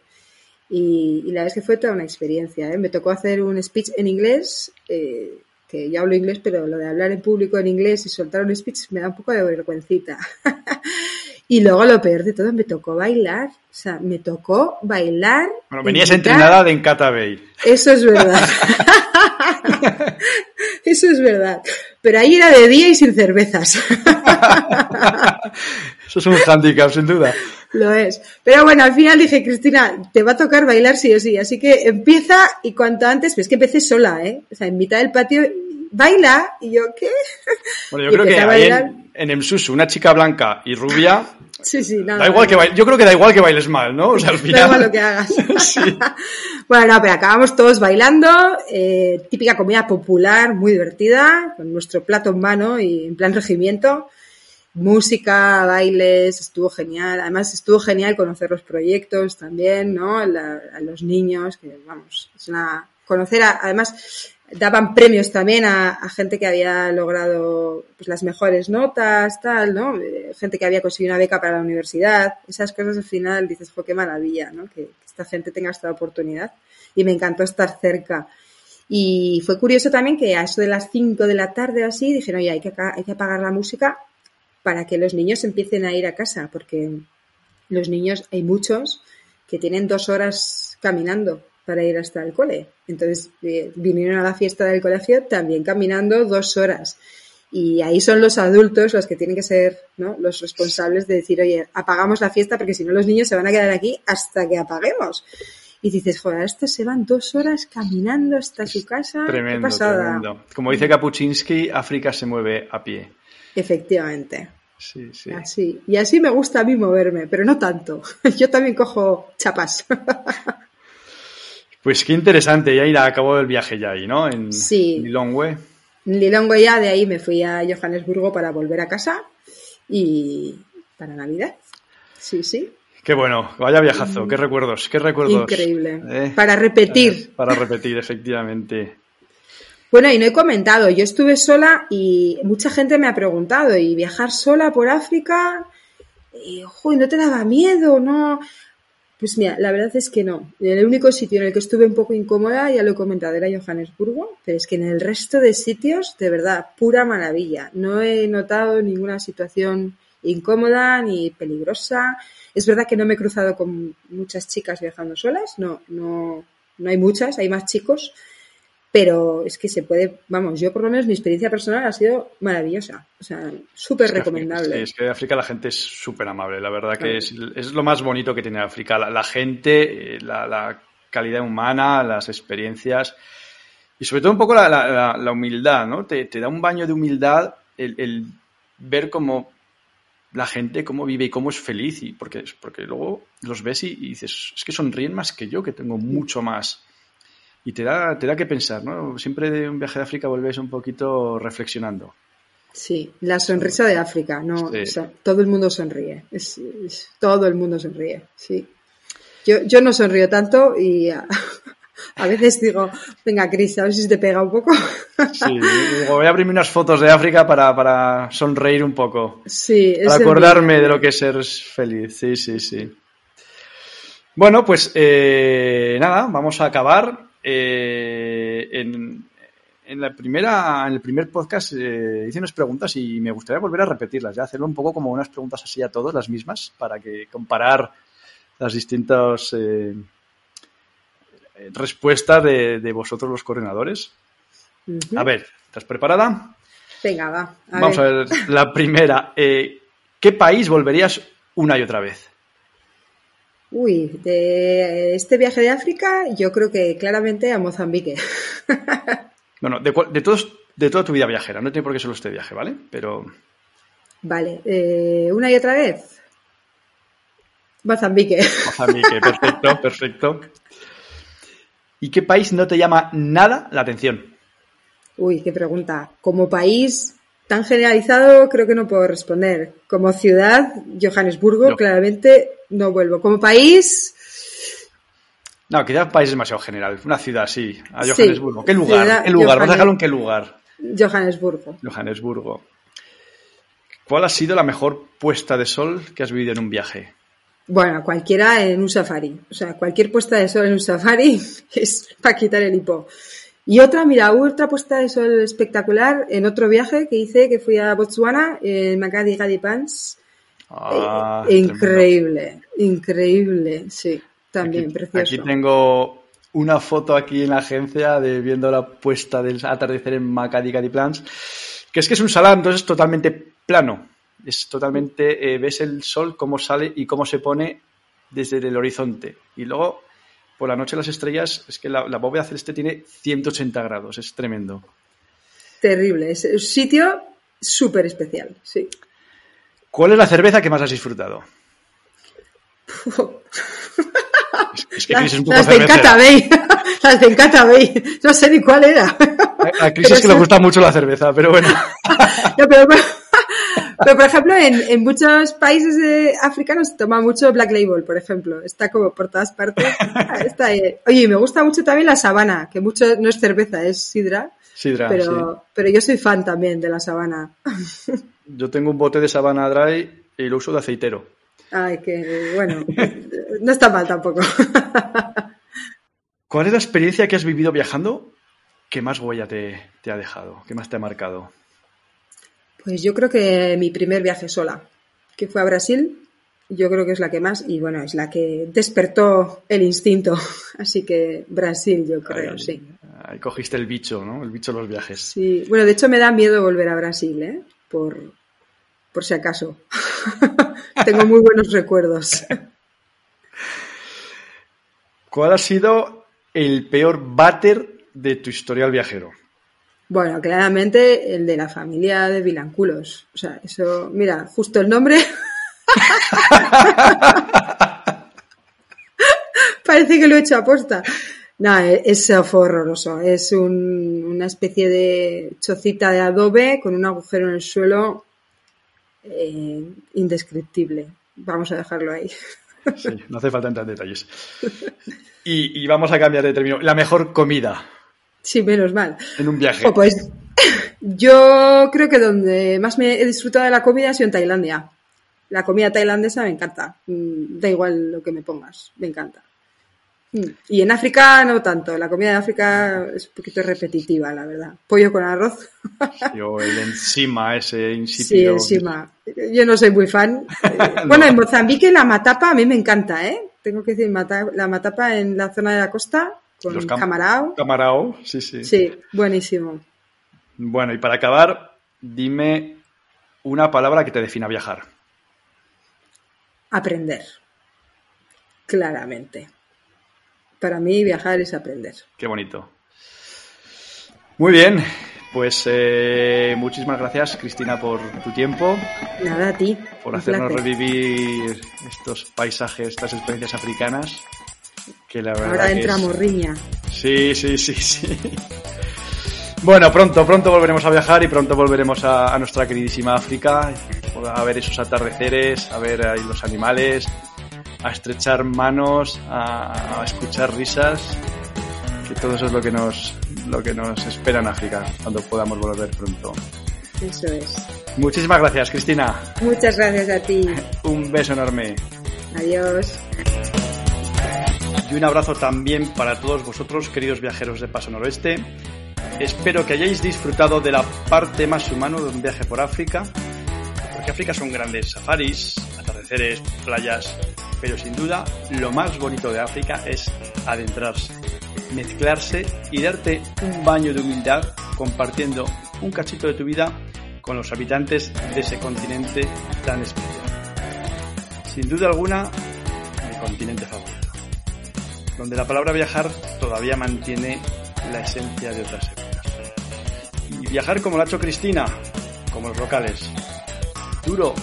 S2: Y, la verdad es que fue toda una experiencia. ¿eh? Me tocó hacer un speech en inglés, eh, que ya hablo inglés, pero lo de hablar en público en inglés y soltar un speech me da un poco de vergüencita. y luego lo peor de todo, me tocó bailar. O sea, me tocó bailar.
S1: Bueno, venías entrenada de Encata Bay.
S2: Eso es verdad. Eso es verdad. Pero ahí era de día y sin cervezas.
S1: Eso es un handicap, sin duda.
S2: Lo es. Pero bueno, al final dije, Cristina, te va a tocar bailar sí o sí. Así que empieza y cuanto antes, pues que empecé sola, ¿eh? O sea, en mitad del patio, baila. Y yo, ¿qué?
S1: Bueno, yo creo que ahí en, en Emsusu, una chica blanca y rubia,
S2: Sí, sí, nada.
S1: Da igual que baile, yo creo que da igual que bailes mal, ¿no? O sea, al final.
S2: Da igual lo que hagas. bueno, no, pero acabamos todos bailando, eh, típica comida popular, muy divertida, con nuestro plato en mano y en plan regimiento. Música, bailes, estuvo genial. Además, estuvo genial conocer los proyectos también, ¿no? a los niños, que vamos, es una. Conocer, a, además, daban premios también a, gente que había logrado pues, las mejores notas, tal, ¿no? Eh, gente que había conseguido una beca para la universidad. Esas cosas al final dices, fue qué maravilla, ¿no? Que, esta gente tenga esta oportunidad. Y me encantó estar cerca. Y fue curioso también que a eso de las 5 de la tarde o así, dijeron, oye, hay que, hay que apagar la música para que los niños empiecen a ir a casa, porque los niños, hay muchos que tienen dos horas caminando para ir hasta el cole. Entonces eh, vinieron a la fiesta del colegio también caminando dos horas. Y ahí son los adultos los que tienen que ser ¿no? los responsables de decir, oye, apagamos la fiesta porque si no los niños se van a quedar aquí hasta que apaguemos. Y dices, joder, estos se van dos horas caminando hasta su casa.
S1: Tremendo, tremendo. Como dice Kapuczynski, África se mueve a pie.
S2: Efectivamente.
S1: Sí, sí.
S2: Así. Y así me gusta a mí moverme, pero no tanto. Yo también cojo chapas.
S1: Pues qué interesante, ya ir a cabo del viaje ya ahí, ¿no? En
S2: sí.
S1: Lilongwe.
S2: En Lilongwe ya, de ahí me fui a Johannesburgo para volver a casa y para Navidad. Sí, sí.
S1: Qué bueno, vaya viajazo, qué recuerdos, qué recuerdos.
S2: Increíble. ¿Eh? Para repetir.
S1: Para repetir, efectivamente.
S2: Bueno, y no he comentado, yo estuve sola y mucha gente me ha preguntado, ¿y viajar sola por África? Y, ¿no te daba miedo? ¿No? Pues mira, la verdad es que no. El único sitio en el que estuve un poco incómoda, ya lo he comentado, era Johannesburgo, pero es que en el resto de sitios, de verdad, pura maravilla. No he notado ninguna situación incómoda ni peligrosa. Es verdad que no me he cruzado con muchas chicas viajando solas, no, no, no hay muchas, hay más chicos, pero es que se puede, vamos, yo por lo menos mi experiencia personal ha sido maravillosa, o sea, súper recomendable.
S1: es que en África la gente es súper amable, la verdad que es, lo más bonito que tiene África, la, gente, eh, la, calidad humana, las experiencias y sobre todo un poco la, humildad, ¿no? Te, da un baño de humildad el, ver cómo la gente, cómo vive y cómo es feliz, y porque, porque luego los ves y dices, es que sonríen más que yo, que tengo mucho más y te da, te da que pensar, ¿no? Siempre de un viaje de África volvéis un poquito reflexionando.
S2: Sí, la sonrisa de África, no, todo el mundo sonríe, es, todo el mundo sonríe, sí. Yo, yo no sonrío tanto y a, veces digo, venga Cris, a ver si te pega un poco.
S1: Sí, voy a abrirme unas fotos de África para, para sonreír un poco.
S2: Sí,
S1: Para acordarme de lo que es ser feliz, sí, sí, sí. Bueno, pues eh, nada, vamos a acabar. Eh, en, la primera, en el primer podcast eh, hice unas preguntas y me gustaría volver a repetirlas, ya hacerlo un poco como unas preguntas así a todos, las mismas, para que comparar las distintas eh, respuestas de, vosotros los coordinadores. A ver, ¿estás preparada?
S2: Venga, va.
S1: Vamos a ver la primera. ¿Qué país volverías una y otra vez?
S2: Uy, de este viaje de África, yo creo que claramente a Mozambique.
S1: bueno, de, de, todos, de toda tu vida viajera, no tiene por qué solo este viaje, ¿vale? Pero.
S2: Vale, eh, ¿una y otra vez? Mozambique.
S1: Mozambique, perfecto, perfecto. ¿Y qué país no te llama nada la atención?
S2: Uy, qué pregunta. Como país tan generalizado, creo que no puedo responder. Como ciudad, Johannesburgo,
S1: No.
S2: claramente no vuelvo. Como país,
S1: No, quizás un país demasiado general. Una ciudad, sí. A
S2: Sí.
S1: Johannesburgo. ¿Qué lugar?
S2: Ciudad,
S1: ¿Qué lugar? Vamos a
S2: Johannes-
S1: dejarlo en qué lugar.
S2: Johannesburgo.
S1: Johannesburgo. ¿Cuál ha sido la mejor puesta de sol que has vivido en un viaje?
S2: Bueno, cualquiera en un safari. O sea, cualquier puesta de sol en un safari es para quitar el hipo. Y otra, mira, otra puesta de sol espectacular en otro viaje que hice, que fui a Botswana, en Pans.
S1: Ah,
S2: Eh, increíble, increíble, sí, también,
S1: Aquí-
S2: precioso.
S1: Aquí tengo una foto aquí en la agencia de viendo la puesta del atardecer en Macadi Cadi Plans, que es que es un salar, entonces es totalmente plano. Es totalmente, eh, ves el sol cómo sale y cómo se pone desde el horizonte. Y luego, por la noche las estrellas, es que la, la bóveda celeste tiene 180 grados, es tremendo.
S2: Terrible, es un sitio súper especial, sí.
S1: ¿Cuál es la cerveza que más has disfrutado? Es, es que
S2: Las,
S1: un poco
S2: las de Bay, las de Encata Bay, no sé ni cuál era.
S1: A- A Cris es que le gusta mucho la cerveza, pero bueno.
S2: No, pero, pero, por ejemplo, en, en muchos países de africanos se toma mucho Black Label, por ejemplo. Está como por todas partes. Está ahí. Oye, me gusta mucho también la sabana, que mucho no es cerveza, es sidra.
S1: Sidra,
S2: pero,
S1: sí.
S2: pero yo soy fan también de la sabana.
S1: Yo tengo un bote de Sabana Dry y lo uso de aceitero.
S2: Ay, que bueno, no está mal tampoco.
S1: ¿Cuál es la experiencia que has vivido viajando que más huella te, te ha dejado? ¿Qué más te ha marcado?
S2: Pues yo creo que mi primer viaje sola, que fue a Brasil, yo creo que es la que más, y bueno, es la que despertó el instinto. Así que Brasil, yo creo,
S1: Ahí-
S2: sí.
S1: ahí cogiste el bicho, ¿no? El bicho de los viajes.
S2: Sí, bueno, de hecho me da miedo volver a Brasil, ¿eh? Por, por si acaso. Tengo muy buenos recuerdos.
S1: ¿Cuál ha sido el peor váter de tu historial viajero?
S2: Bueno, claramente el de la familia de Vilanculos. O sea, eso, mira, justo el nombre. Parece que lo he hecho a posta. No, e- eso fue horroroso. Es un- una especie de chocita de adobe con un agujero en el suelo eh, indescriptible. Vamos a dejarlo ahí.
S1: Sí, no hace falta entrar en detalles. Y, y vamos a cambiar de término. La mejor comida
S2: Sí, menos mal.
S1: en un viaje.
S2: Jo, pues yo creo que donde más me he disfrutado de la comida ha sido en Tailandia. La comida tailandesa me encanta. Mm, Da igual lo que me pongas, me encanta. Mm, Y en África no tanto. La comida de África es un poquito repetitiva, la verdad. Pollo con arroz.
S1: O el encima, ese
S2: Sí,
S1: insípido.
S2: encima. Yo no soy muy fan. Eh, Bueno, en Mozambique la matapa a mí me encanta, ¿eh? Tengo que decir, la matapa en la zona de la costa con
S1: cam-
S2: camarao.
S1: Camarao, sí, sí.
S2: Sí, buenísimo.
S1: Bueno, y para acabar, dime una palabra que te defina viajar.
S2: Aprender. Claramente. Para mí viajar es aprender.
S1: Qué bonito. Muy bien, pues eh, muchísimas gracias, Cristina, por tu tiempo,
S2: Nada a ti.
S1: por hacernos
S2: placer.
S1: revivir estos paisajes, estas experiencias africanas. Que la verdad
S2: Ahora entra
S1: es-
S2: morriña.
S1: Sí, sí, sí, sí. Bueno, pronto, pronto volveremos a viajar y pronto volveremos a, a nuestra queridísima África, a ver esos atardeceres, a ver ahí los animales, a estrechar manos, a, a escuchar risas, que todo eso es lo que nos, lo que nos espera en África cuando podamos volver pronto.
S2: Eso es.
S1: Muchísimas gracias, Cristina.
S2: Muchas gracias a ti.
S1: Un beso enorme.
S2: Adiós.
S1: Y un abrazo también para todos vosotros, queridos viajeros de Paso Noroeste. Espero que hayáis disfrutado de la parte más humana de un viaje por África, porque África son grandes safaris, atardeceres, playas, pero sin duda lo más bonito de África es adentrarse, mezclarse y darte un baño de humildad compartiendo un cachito de tu vida con los habitantes de ese continente tan especial. Sin duda alguna, mi continente favorito donde la palabra viajar todavía mantiene la esencia de otras épocas. Y viajar como lo ha hecho Cristina, como los locales. Duro,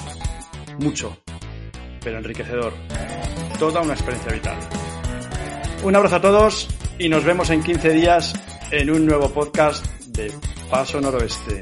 S1: mucho, pero enriquecedor. toda una experiencia vital. Un abrazo a todos y nos vemos en 15 días en un nuevo podcast de Paso Noroeste.